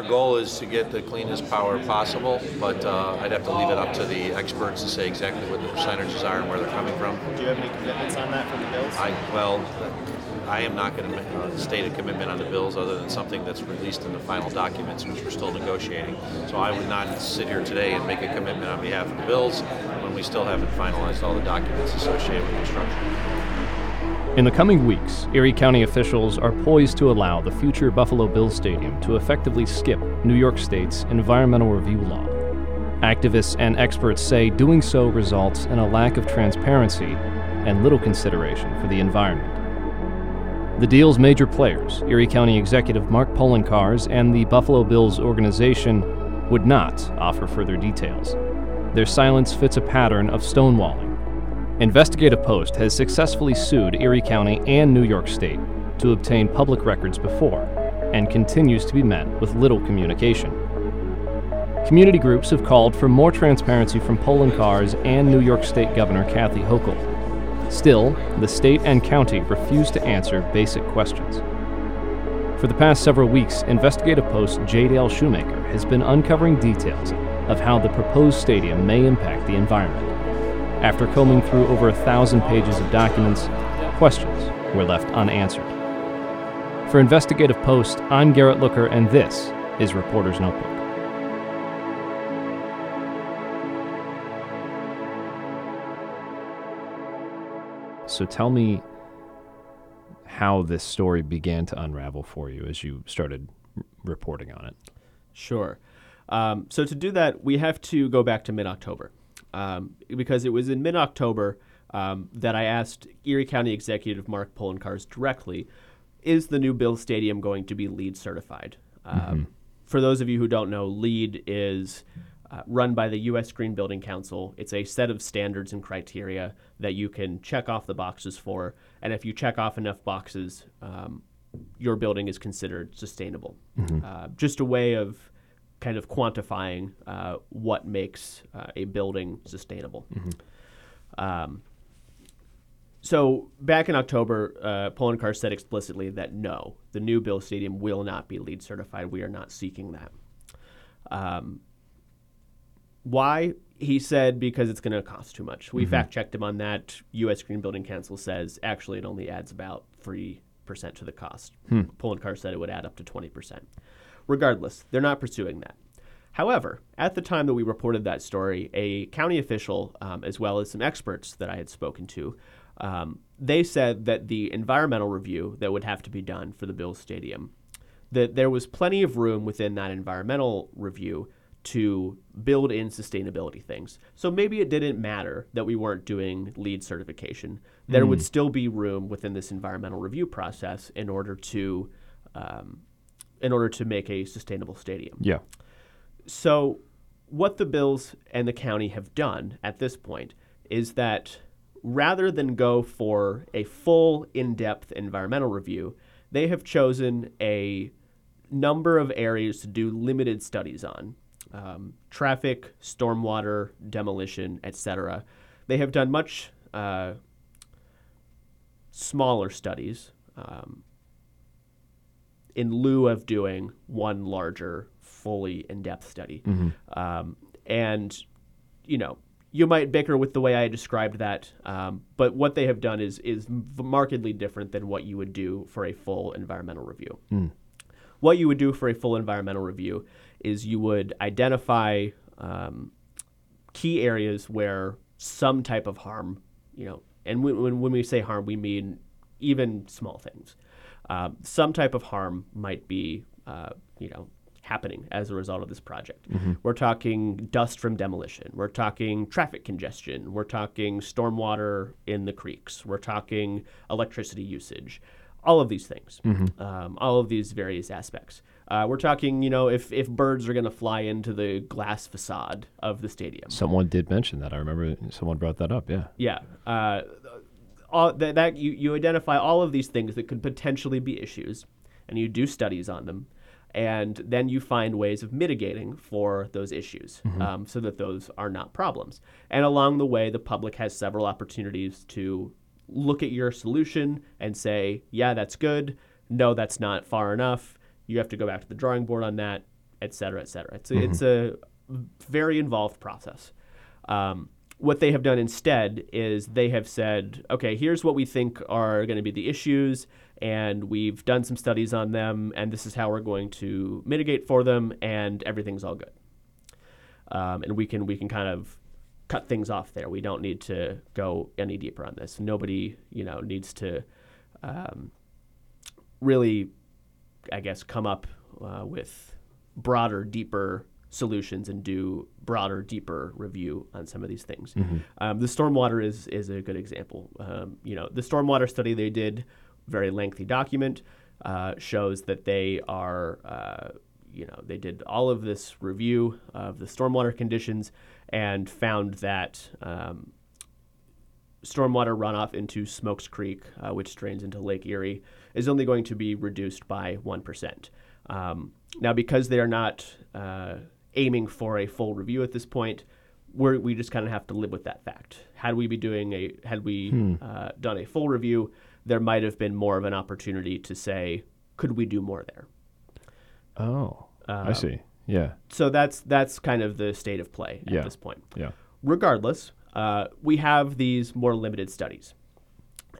our goal is to get the cleanest power possible, but uh, I'd have to leave it up to the experts to say exactly what the percentages are and where they're coming from. Do you have any commitments on that from the bills? I well, I am not going to uh, state a commitment on the bills other than something that's released in the final documents, which we're still negotiating. So I would not sit here today and make a commitment on behalf of the bills when we still haven't finalized all the documents associated with construction. In the coming weeks, Erie County officials are poised to allow the future Buffalo Bills Stadium to effectively skip New York State's environmental review law. Activists and experts say doing so results in a lack of transparency and little consideration for the environment. The deal's major players, Erie County Executive Mark Poloncarz and the Buffalo Bills organization, would not offer further details. Their silence fits a pattern of stonewalling Investigative Post has successfully sued Erie County and New York State to obtain public records before, and continues to be met with little communication. Community groups have called for more transparency from Poloncarz and New York State Governor Kathy Hochul. Still, the state and county refuse to answer basic questions. For the past several weeks, Investigative Post J. Dale Shoemaker has been uncovering details of how the proposed stadium may impact the environment. After combing through over a thousand pages of documents, questions were left unanswered. For Investigative Post, I'm Garrett Looker, and this is Reporter's Notebook. So tell me how this story began to unravel for you as you started r- reporting on it. Sure. Um, so to do that, we have to go back to mid October um, because it was in mid October um, that I asked Erie County Executive Mark Poloncarz directly Is the new Bill Stadium going to be LEED certified? Um, mm-hmm. For those of you who don't know, LEED is uh, run by the U.S. Green Building Council. It's a set of standards and criteria that you can check off the boxes for. And if you check off enough boxes, um, your building is considered sustainable. Mm-hmm. Uh, just a way of kind of quantifying uh, what makes uh, a building sustainable. Mm-hmm. Um, so back in October, uh, Poloncarz said explicitly that no, the new Bill Stadium will not be LEED certified. We are not seeking that. Um, why? He said because it's going to cost too much. We mm-hmm. fact checked him on that. U.S. Green Building Council says actually it only adds about three percent to the cost. Hmm. Poloncarz said it would add up to twenty percent. Regardless, they're not pursuing that. However, at the time that we reported that story, a county official, um, as well as some experts that I had spoken to, um, they said that the environmental review that would have to be done for the Bills Stadium, that there was plenty of room within that environmental review to build in sustainability things. So maybe it didn't matter that we weren't doing LEED certification. There mm. would still be room within this environmental review process in order to um, in order to make a sustainable stadium. Yeah. So, what the Bills and the county have done at this point is that rather than go for a full, in depth environmental review, they have chosen a number of areas to do limited studies on um, traffic, stormwater, demolition, etc. They have done much uh, smaller studies um, in lieu of doing one larger, fully in depth study. Mm-hmm. Um, and, you know, you might bicker with the way I described that, um, but what they have done is is markedly different than what you would do for a full environmental review. Mm. What you would do for a full environmental review is you would identify um, key areas where some type of harm, you know, and when, when we say harm, we mean even small things. Uh, some type of harm might be, uh, you know, happening as a result of this project. Mm-hmm. We're talking dust from demolition. We're talking traffic congestion. We're talking stormwater in the creeks. We're talking electricity usage. All of these things, mm-hmm. um, all of these various aspects. Uh, we're talking, you know, if, if birds are going to fly into the glass facade of the stadium. Someone did mention that. I remember someone brought that up. Yeah. Yeah. Uh, all that, that you, you identify all of these things that could potentially be issues and you do studies on them and then you find ways of mitigating for those issues mm-hmm. um, so that those are not problems and along the way the public has several opportunities to look at your solution and say yeah that's good no that's not far enough you have to go back to the drawing board on that et cetera, et cetera. It's a, it's a very involved process. Um, what they have done instead is they have said, okay, here's what we think are going to be the issues, and we've done some studies on them, and this is how we're going to mitigate for them, and everything's all good. Um, and we can we can kind of cut things off there. We don't need to go any deeper on this. Nobody, you know, needs to um, really, I guess, come up uh, with broader, deeper solutions and do broader, deeper review on some of these things. Um, the stormwater is is a good example. Um, you know, the stormwater study they did, very lengthy document, uh, shows that they are. Uh, you know, they did all of this review of the stormwater conditions and found that um, stormwater runoff into Smokes Creek, uh, which drains into Lake Erie, is only going to be reduced by 1%. Um, now, because they are not uh, aiming for a full review at this point, we're, we just kind of have to live with that fact. Had we be doing a had we uh, done a full review, there might have been more of an opportunity to say, could we do more there? Oh, Um, I see. Yeah, So that's that's kind of the state of play at Yeah. this point. yeah. regardless, uh, we have these more limited studies,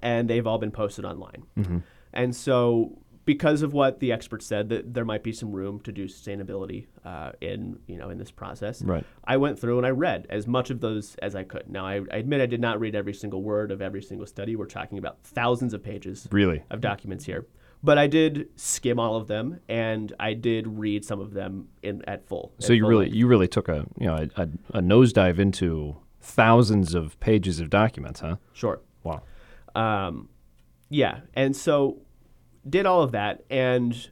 and they've all been posted online. Mm-hmm. And so, because of what the experts said, that there might be some room to do sustainability uh, in you know in this process. Right. I went through and I read as much of those as I could. Now, I, I admit I did not read every single word of every single study. We're talking about thousands of pages Really? of documents here. But I did skim all of them, and I did read some of them in at full. So at you full really length. you really took a you know a, a, a nosedive into thousands of pages of documents, huh? sure. Wow. Um, yeah, and so did all of that, and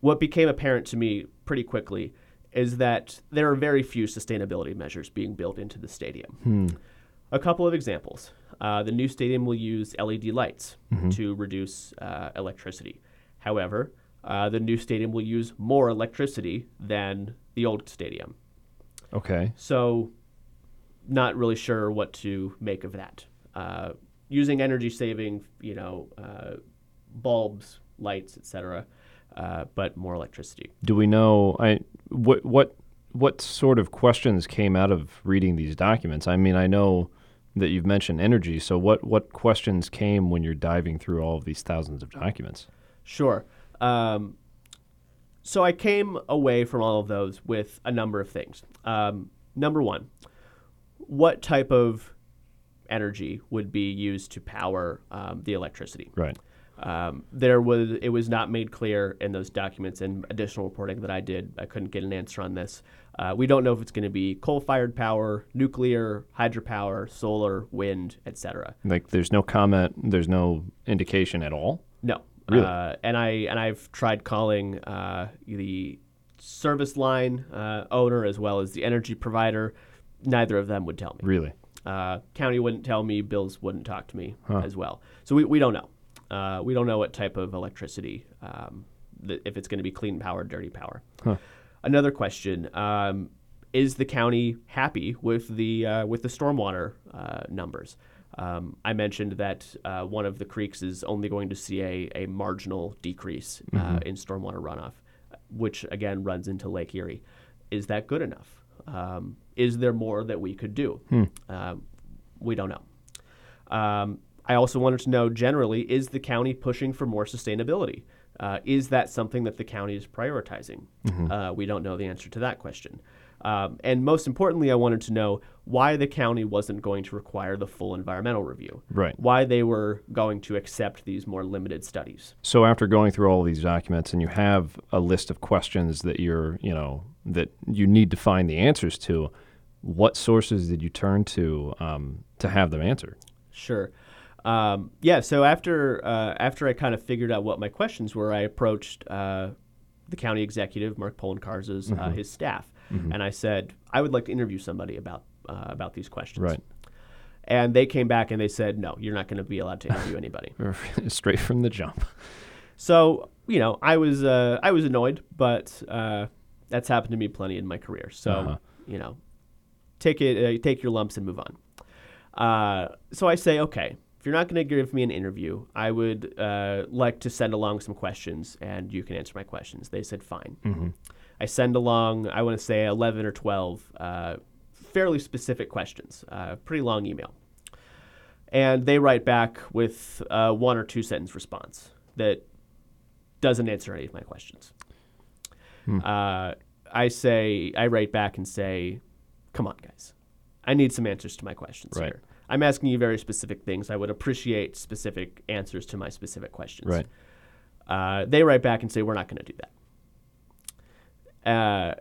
what became apparent to me pretty quickly is that there are very few sustainability measures being built into the stadium. A couple of examples: uh, the new stadium will use LED lights to reduce uh, electricity. However, uh, the new stadium will use more electricity than the old stadium. Okay. So, not really sure what to make of that. Uh, using energy saving, you know, uh, bulbs, lights, etc., uh, but more electricity. Do we know I what what what sort of questions came out of reading these documents? I mean, I know that you've mentioned energy, so what what questions came when you're diving through all of these thousands of documents? Sure. Um, so I came away from all of those with a number of things. Um, number one, what type of energy would be used to power um, the electricity? Right. Um, there was it was not made clear in those documents and additional reporting that I did. I couldn't get an answer on this. Uh, we don't know if it's going to be coal-fired power, nuclear, hydropower, solar, wind, etc. Like there's no comment, there's no indication at all. No. Really? Uh, and I and I've tried calling uh, the service line uh, owner as well as the energy provider. Neither of them would tell me. Really. Uh, county wouldn't tell me. Bills wouldn't talk to me as well. So we, we don't know. Uh, we don't know what type of electricity, um, th- if it's going to be clean power, dirty power. Another question: um, Is the county happy with the uh, with the stormwater uh, numbers? Um, I mentioned that uh, one of the creeks is only going to see a, a marginal decrease uh, in stormwater runoff, which again runs into Lake Erie. Is that good enough? Um, is there more that we could do? Um, we don't know. I also wanted to know generally is the county pushing for more sustainability? Uh, is that something that the county is prioritizing? Uh, we don't know the answer to that question. Um, and most importantly, I wanted to know why the county wasn't going to require the full environmental review. Right. Why they were going to accept these more limited studies. So after going through all of these documents and you have a list of questions that you're, you know, that you need to find the answers to, what sources did you turn to um, to have them answered? Sure. Um, yeah. So after uh, after I kind of figured out what my questions were, I approached uh, the county executive, Mark Poloncarz's, uh, his staff, and I said I would like to interview somebody about uh, about these questions. Right. And they came back and they said, no, you're not going to be allowed to interview anybody. Straight from the jump. So you know, I was uh, I was annoyed, but uh, that's happened to me plenty in my career. So Uh-huh. you know, take it, uh, take your lumps and move on. Uh, so I say, okay, if you're not going to give me an interview, I would uh, like to send along some questions and you can answer my questions. They said, fine. I send along, I want to say 11 or 12 uh, fairly specific questions, uh, pretty long email. And they write back with a one or two sentence response that doesn't answer any of my questions. Uh, I say, I write back and say, come on, guys. I need some answers to my questions Right. here. I'm asking you very specific things. I would appreciate specific answers to my specific questions. Right. Uh, they write back and say, we're not going to do that. Uh,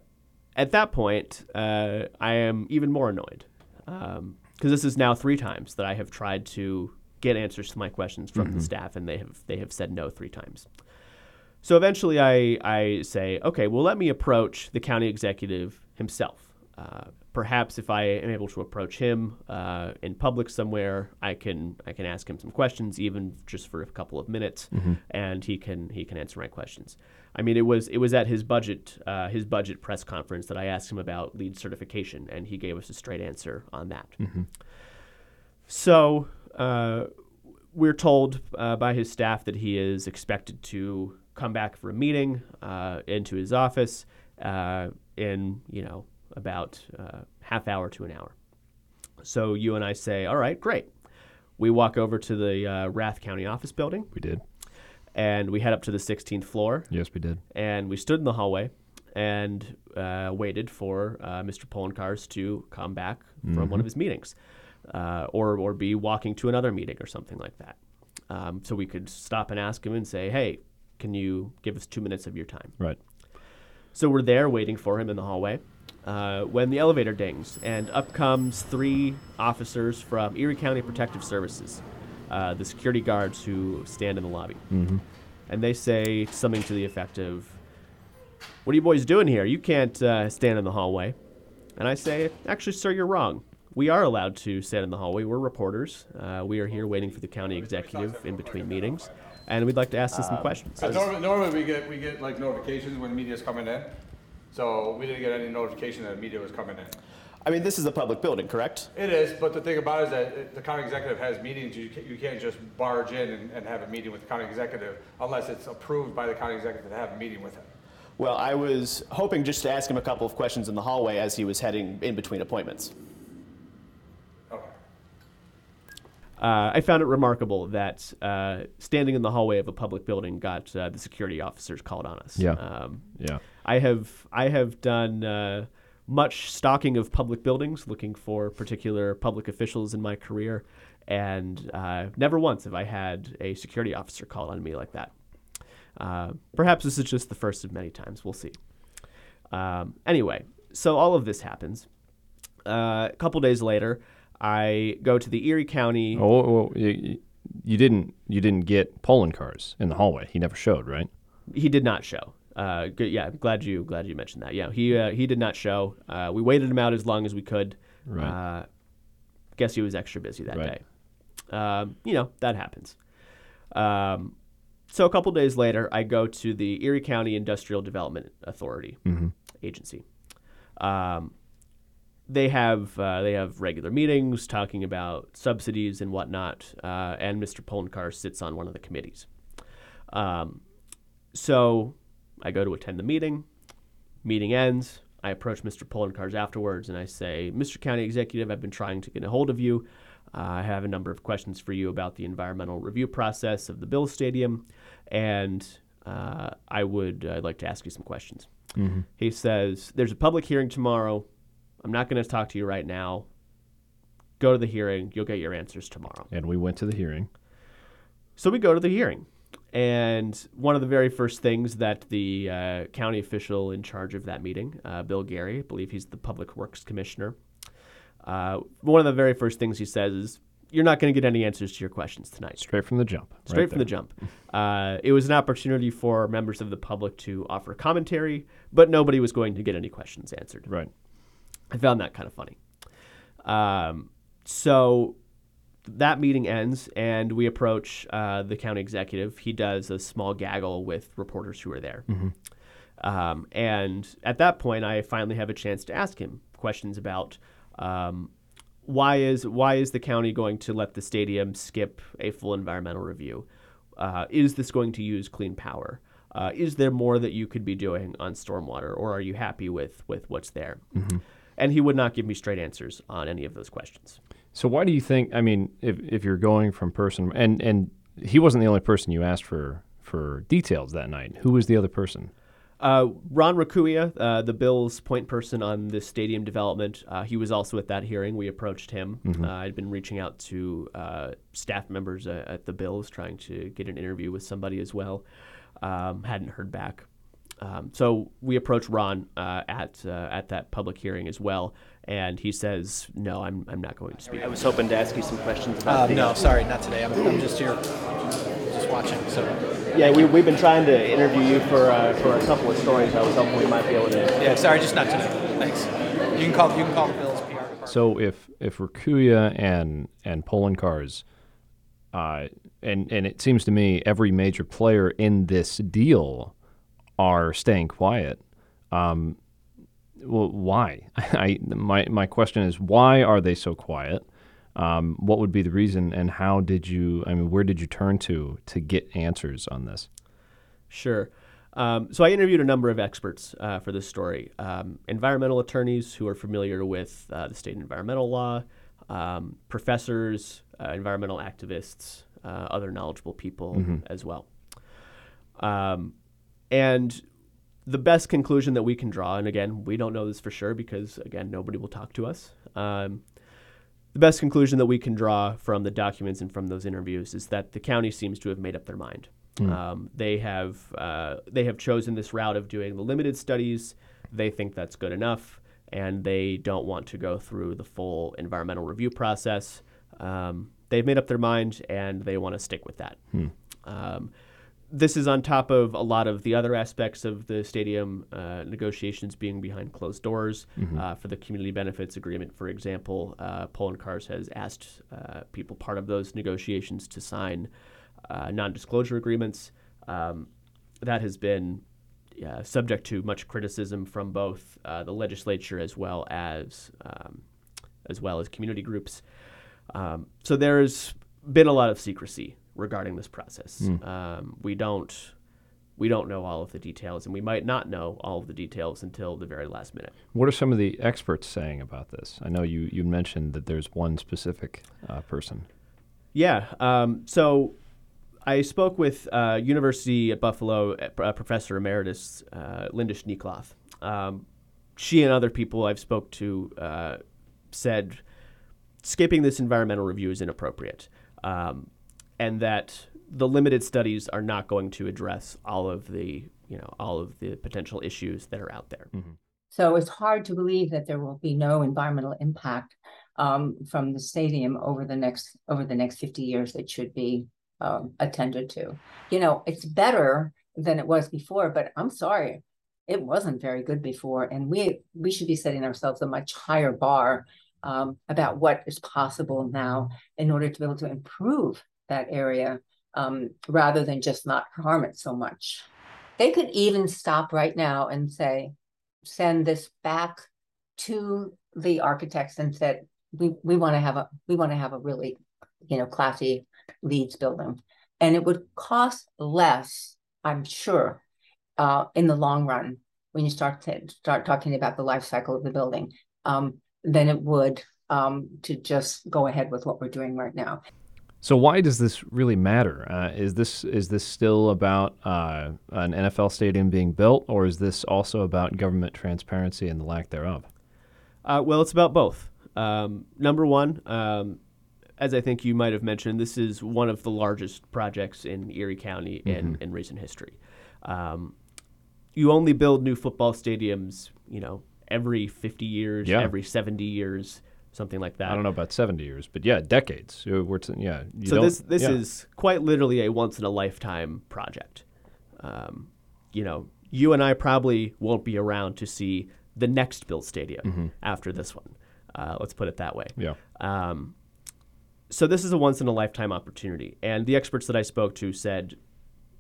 at that point, uh, I am even more annoyed because this is now three times that I have tried to get answers to my questions from the staff, and they have they have said no three times. So eventually, I I say, okay, well, let me approach the county executive himself. Uh, perhaps if I am able to approach him uh, in public somewhere, I can I can ask him some questions, even just for a couple of minutes, and he can he can answer my questions. I mean, it was it was at his budget uh, his budget press conference that I asked him about LEED certification, and he gave us a straight answer on that. So uh, we're told uh, by his staff that he is expected to come back for a meeting uh, into his office uh, in you know about uh, half hour to an hour. So you and I say, all right, great. We walk over to the uh, Rath County office building We did. and we head up to the 16th floor Yes, we did. and we stood in the hallway and uh, waited for uh, Mr. Poloncarz to come back from one of his meetings, uh, or or be walking to another meeting or something like that. Um, so we could stop and ask him and say, "Hey, can you give us two minutes of your time?" Right. So we're there waiting for him in the hallway. Uh, when the elevator dings, and up comes three officers from Erie County Protective Services, uh, the security guards who stand in the lobby. Mm-hmm. And they say something to the effect of, What are you boys doing here? You can't uh, stand in the hallway. And I say, Actually, sir, you're wrong. We are allowed to stand in the hallway. We're reporters. Uh, we are here waiting for the county executive in between meetings, and we'd like to ask him some questions. Because normally, normally we get, we get like notifications when media's coming in. So we didn't get any notification that a media was coming in. I mean, this is a public building, correct? It is, but the thing about it is that it- the county executive has meetings, you can't, you can't just barge in and, and have a meeting with the county executive unless it's approved by the county executive to have a meeting with him. Well, I was hoping just to ask him a couple of questions in the hallway as he was heading in between appointments. Okay. Uh, I found it remarkable that uh, standing in the hallway of a public building got uh, the security officers called on us. Yeah. Um, Yeah. I have I have done uh, much stalking of public buildings, looking for particular public officials in my career, and uh, never once have I had a security officer call on me like that. Uh, perhaps this is just the first of many times. We'll see. Um, anyway, so all of this happens. Uh, a couple days later, I go to the Erie County. Oh, you, you didn't. You didn't get Poloncarz in the hallway. He never showed, right? He did not show. Uh, good, yeah, glad you glad you mentioned that. Yeah, he uh, he did not show. Uh, we waited him out as long as we could. Right. Uh, guess he was extra busy that Right. day. Um, you know that happens. Um, so a couple days later, I go to the Erie County Industrial Development Authority agency. Um, they have uh, they have regular meetings talking about subsidies and whatnot, uh, and Mr. Poloncarz sits on one of the committees. Um, so I go to attend the meeting. Meeting ends. I approach Mr. Poloncarz afterwards and I say, Mr. County Executive, I've been trying to get a hold of you. Uh, I have a number of questions for you about the environmental review process of the Bill Stadium, and uh, I would uh, like to ask you some questions. He says, There's a public hearing tomorrow. I'm not going to talk to you right now. Go to the hearing. You'll get your answers tomorrow. And we went to the hearing. So we go to the hearing. And one of the very first things that the uh, county official in charge of that meeting, uh, Bill Geary, I believe he's the Public Works Commissioner, uh, one of the very first things he says is, You're not going to get any answers to your questions tonight. Straight from the jump. Straight right from the jump. Uh, it was an opportunity for members of the public to offer commentary, but nobody was going to get any questions answered. Right. I found that kind of funny. Um, so that meeting ends, and we approach uh, the county executive. He does a small gaggle with reporters who are there. Um, and at that point, I finally have a chance to ask him questions about um, why is why is the county going to let the stadium skip a full environmental review? Uh, is this going to use clean power? Uh, is there more that you could be doing on stormwater, or are you happy with with what's there? And he would not give me straight answers on any of those questions. So why do you think? I mean, if if you're going from person and and he wasn't the only person you asked for for details that night. Who was the other person? Uh, Ron Raccuia, uh, the Bills' point person on the stadium development, uh, he was also at that hearing. We approached him. Uh, I'd been reaching out to uh, staff members uh, at the Bills, trying to get an interview with somebody as well. Um, hadn't heard back. Um, so we approached Ron uh, at uh, at that public hearing as well, and he says, "No, I'm, I'm not going to speak." I was hoping to ask you some questions about Uh, the- no, sorry, not today. I'm, I'm just here, just watching. So, Yeah, we, we've been trying to interview you for uh, for a couple of stories. I was hoping we might be able to yeah, sorry, just not today. Thanks. You can call. You can call the Bills PR department. So if if Raccuia and and Poloncarz, uh, and and it seems to me every major player in this deal are staying quiet. Um, well, why? I my my question is why are they so quiet? Um, what would be the reason, and how did you? I mean, where did you turn to to get answers on this? Sure. Um, so I interviewed a number of experts uh, for this story. Um, environmental attorneys who are familiar with uh, the state environmental law, um, professors, uh, environmental activists, uh, other knowledgeable people as well. Um, and the best conclusion that we can draw, and again, we don't know this for sure because, again, nobody will talk to us. Um, the best conclusion that we can draw from the documents and from those interviews is that the county seems to have made up their mind. Um, they have uh, they have chosen this route of doing the limited studies. They think that's good enough, and they don't want to go through the full environmental review process. Um, they've made up their mind, and they want to stick with that. Um, this is on top of a lot of the other aspects of the stadium uh, negotiations being behind closed doors. Uh, for the community benefits agreement, for example, uh, Poloncarz has asked uh, people part of those negotiations to sign uh, non-disclosure agreements. Um, that has been uh, subject to much criticism from both uh, the legislature as well as um, as well as community groups. Um, so there's been a lot of secrecy regarding this process. Um, we don't we don't know all of the details, and we might not know all of the details until the very last minute. What are some of the experts saying about this? I know you you mentioned that there's one specific uh, person. Yeah. Um, so I spoke with uh, University at Buffalo uh, Professor Emeritus uh, Linda Schneekloth. Um, she and other people I've spoke to uh, said skipping this environmental review is inappropriate, um, and that the limited studies are not going to address all of the you know all of the potential issues that are out there. So it's hard to believe that there will be no environmental impact um, from the stadium over the next over the next 50 years that should be um, attended to. You know, it's better than it was before, but I'm sorry, it wasn't very good before, and we we should be setting ourselves a much higher bar um, about what is possible now in order to be able to improve that area um, rather than just not harm it so much. They could even stop right now and say, send this back to the architects and said, we, we want to have a, we want to have a really, you know, classy Leeds building. And it would cost less, I'm sure, uh, in the long run, when you start to start talking about the life cycle of the building, um, than it would um, to just go ahead with what we're doing right now. So why does this really matter? Uh, is this is this still about uh, an NFL stadium being built, or is this also about government transparency and the lack thereof? Uh, well, it's about both. Um, number one, um, as I think you might have mentioned, this is one of the largest projects in Erie County in, in recent history. Um, you only build new football stadiums, you know, every 50 years, Yeah. every 70 years, something like that. I don't know about seventy years, but yeah, decades. Uh, We're t- yeah. You so this this yeah. is quite literally a once in a lifetime project. Um, you know, you and I probably won't be around to see the next Bill Stadium after this one. Uh, let's put it that way. yeah. Um, so this is a once in a lifetime opportunity, and the experts that I spoke to said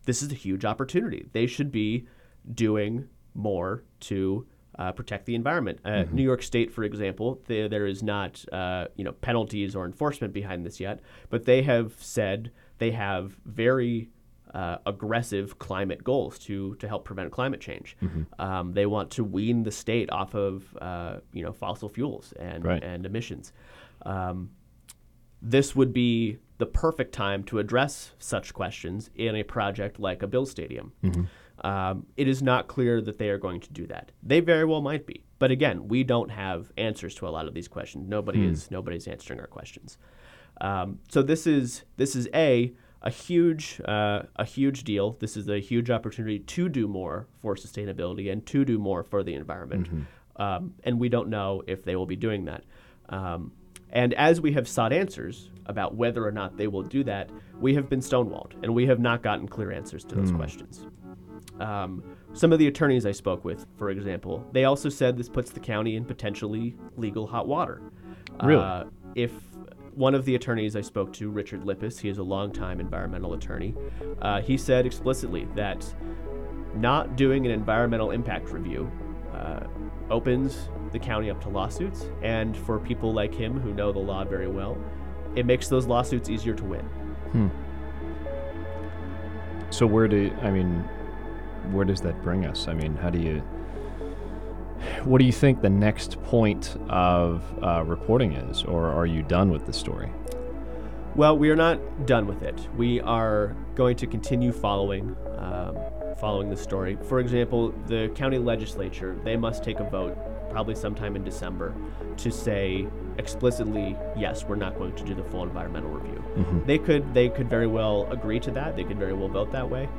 this is a huge opportunity. They should be doing more to uh, protect the environment. Uh, New York State, for example, there there is not uh, you know penalties or enforcement behind this yet, but they have said they have very uh, aggressive climate goals to to help prevent climate change. Um, they want to wean the state off of uh, you know fossil fuels and Right. and emissions. Um, this would be the perfect time to address such questions in a project like a Bill Stadium. Um, it is not clear that they are going to do that. They very well might be, but again, we don't have answers to a lot of these questions. Nobody is nobody's answering our questions. Um, so this is this is a a huge uh, a huge deal. This is a huge opportunity to do more for sustainability and to do more for the environment. Um, and we don't know if they will be doing that. Um, and as we have sought answers about whether or not they will do that, we have been stonewalled, and we have not gotten clear answers to those questions. Um, some of the attorneys I spoke with, for example, they also said this puts the county in potentially legal hot water. Really? Uh, if one of the attorneys I spoke to, Richard Lippes, he is a longtime environmental attorney, uh, he said explicitly that not doing an environmental impact review uh, opens the county up to lawsuits, and for people like him who know the law very well, it makes those lawsuits easier to win. Hmm. So where do I mean, where does that bring us? I mean, how do you? What do you think the next point of uh, reporting is, or are you done with the story? Well, we are not done with it. We are going to continue following um, following the story. For example, the county legislature they must take a vote probably sometime in December to say explicitly yes, we're not going to do the full environmental review. They could they could very well agree to that. They could very well vote that way.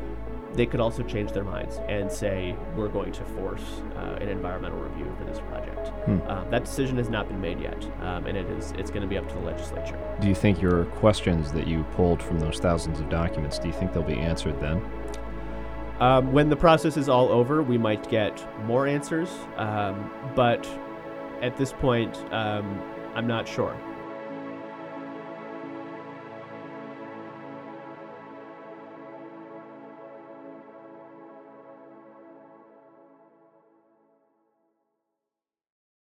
They could also change their minds and say we're going to force uh, an environmental review for this project. Uh, that decision has not been made yet, um, and it is it's going to be up to the legislature. Do you think your questions that you pulled from those thousands of documents, do you think they'll be answered then? Um, when the process is all over, we might get more answers, um, but at this point, um, I'm not sure.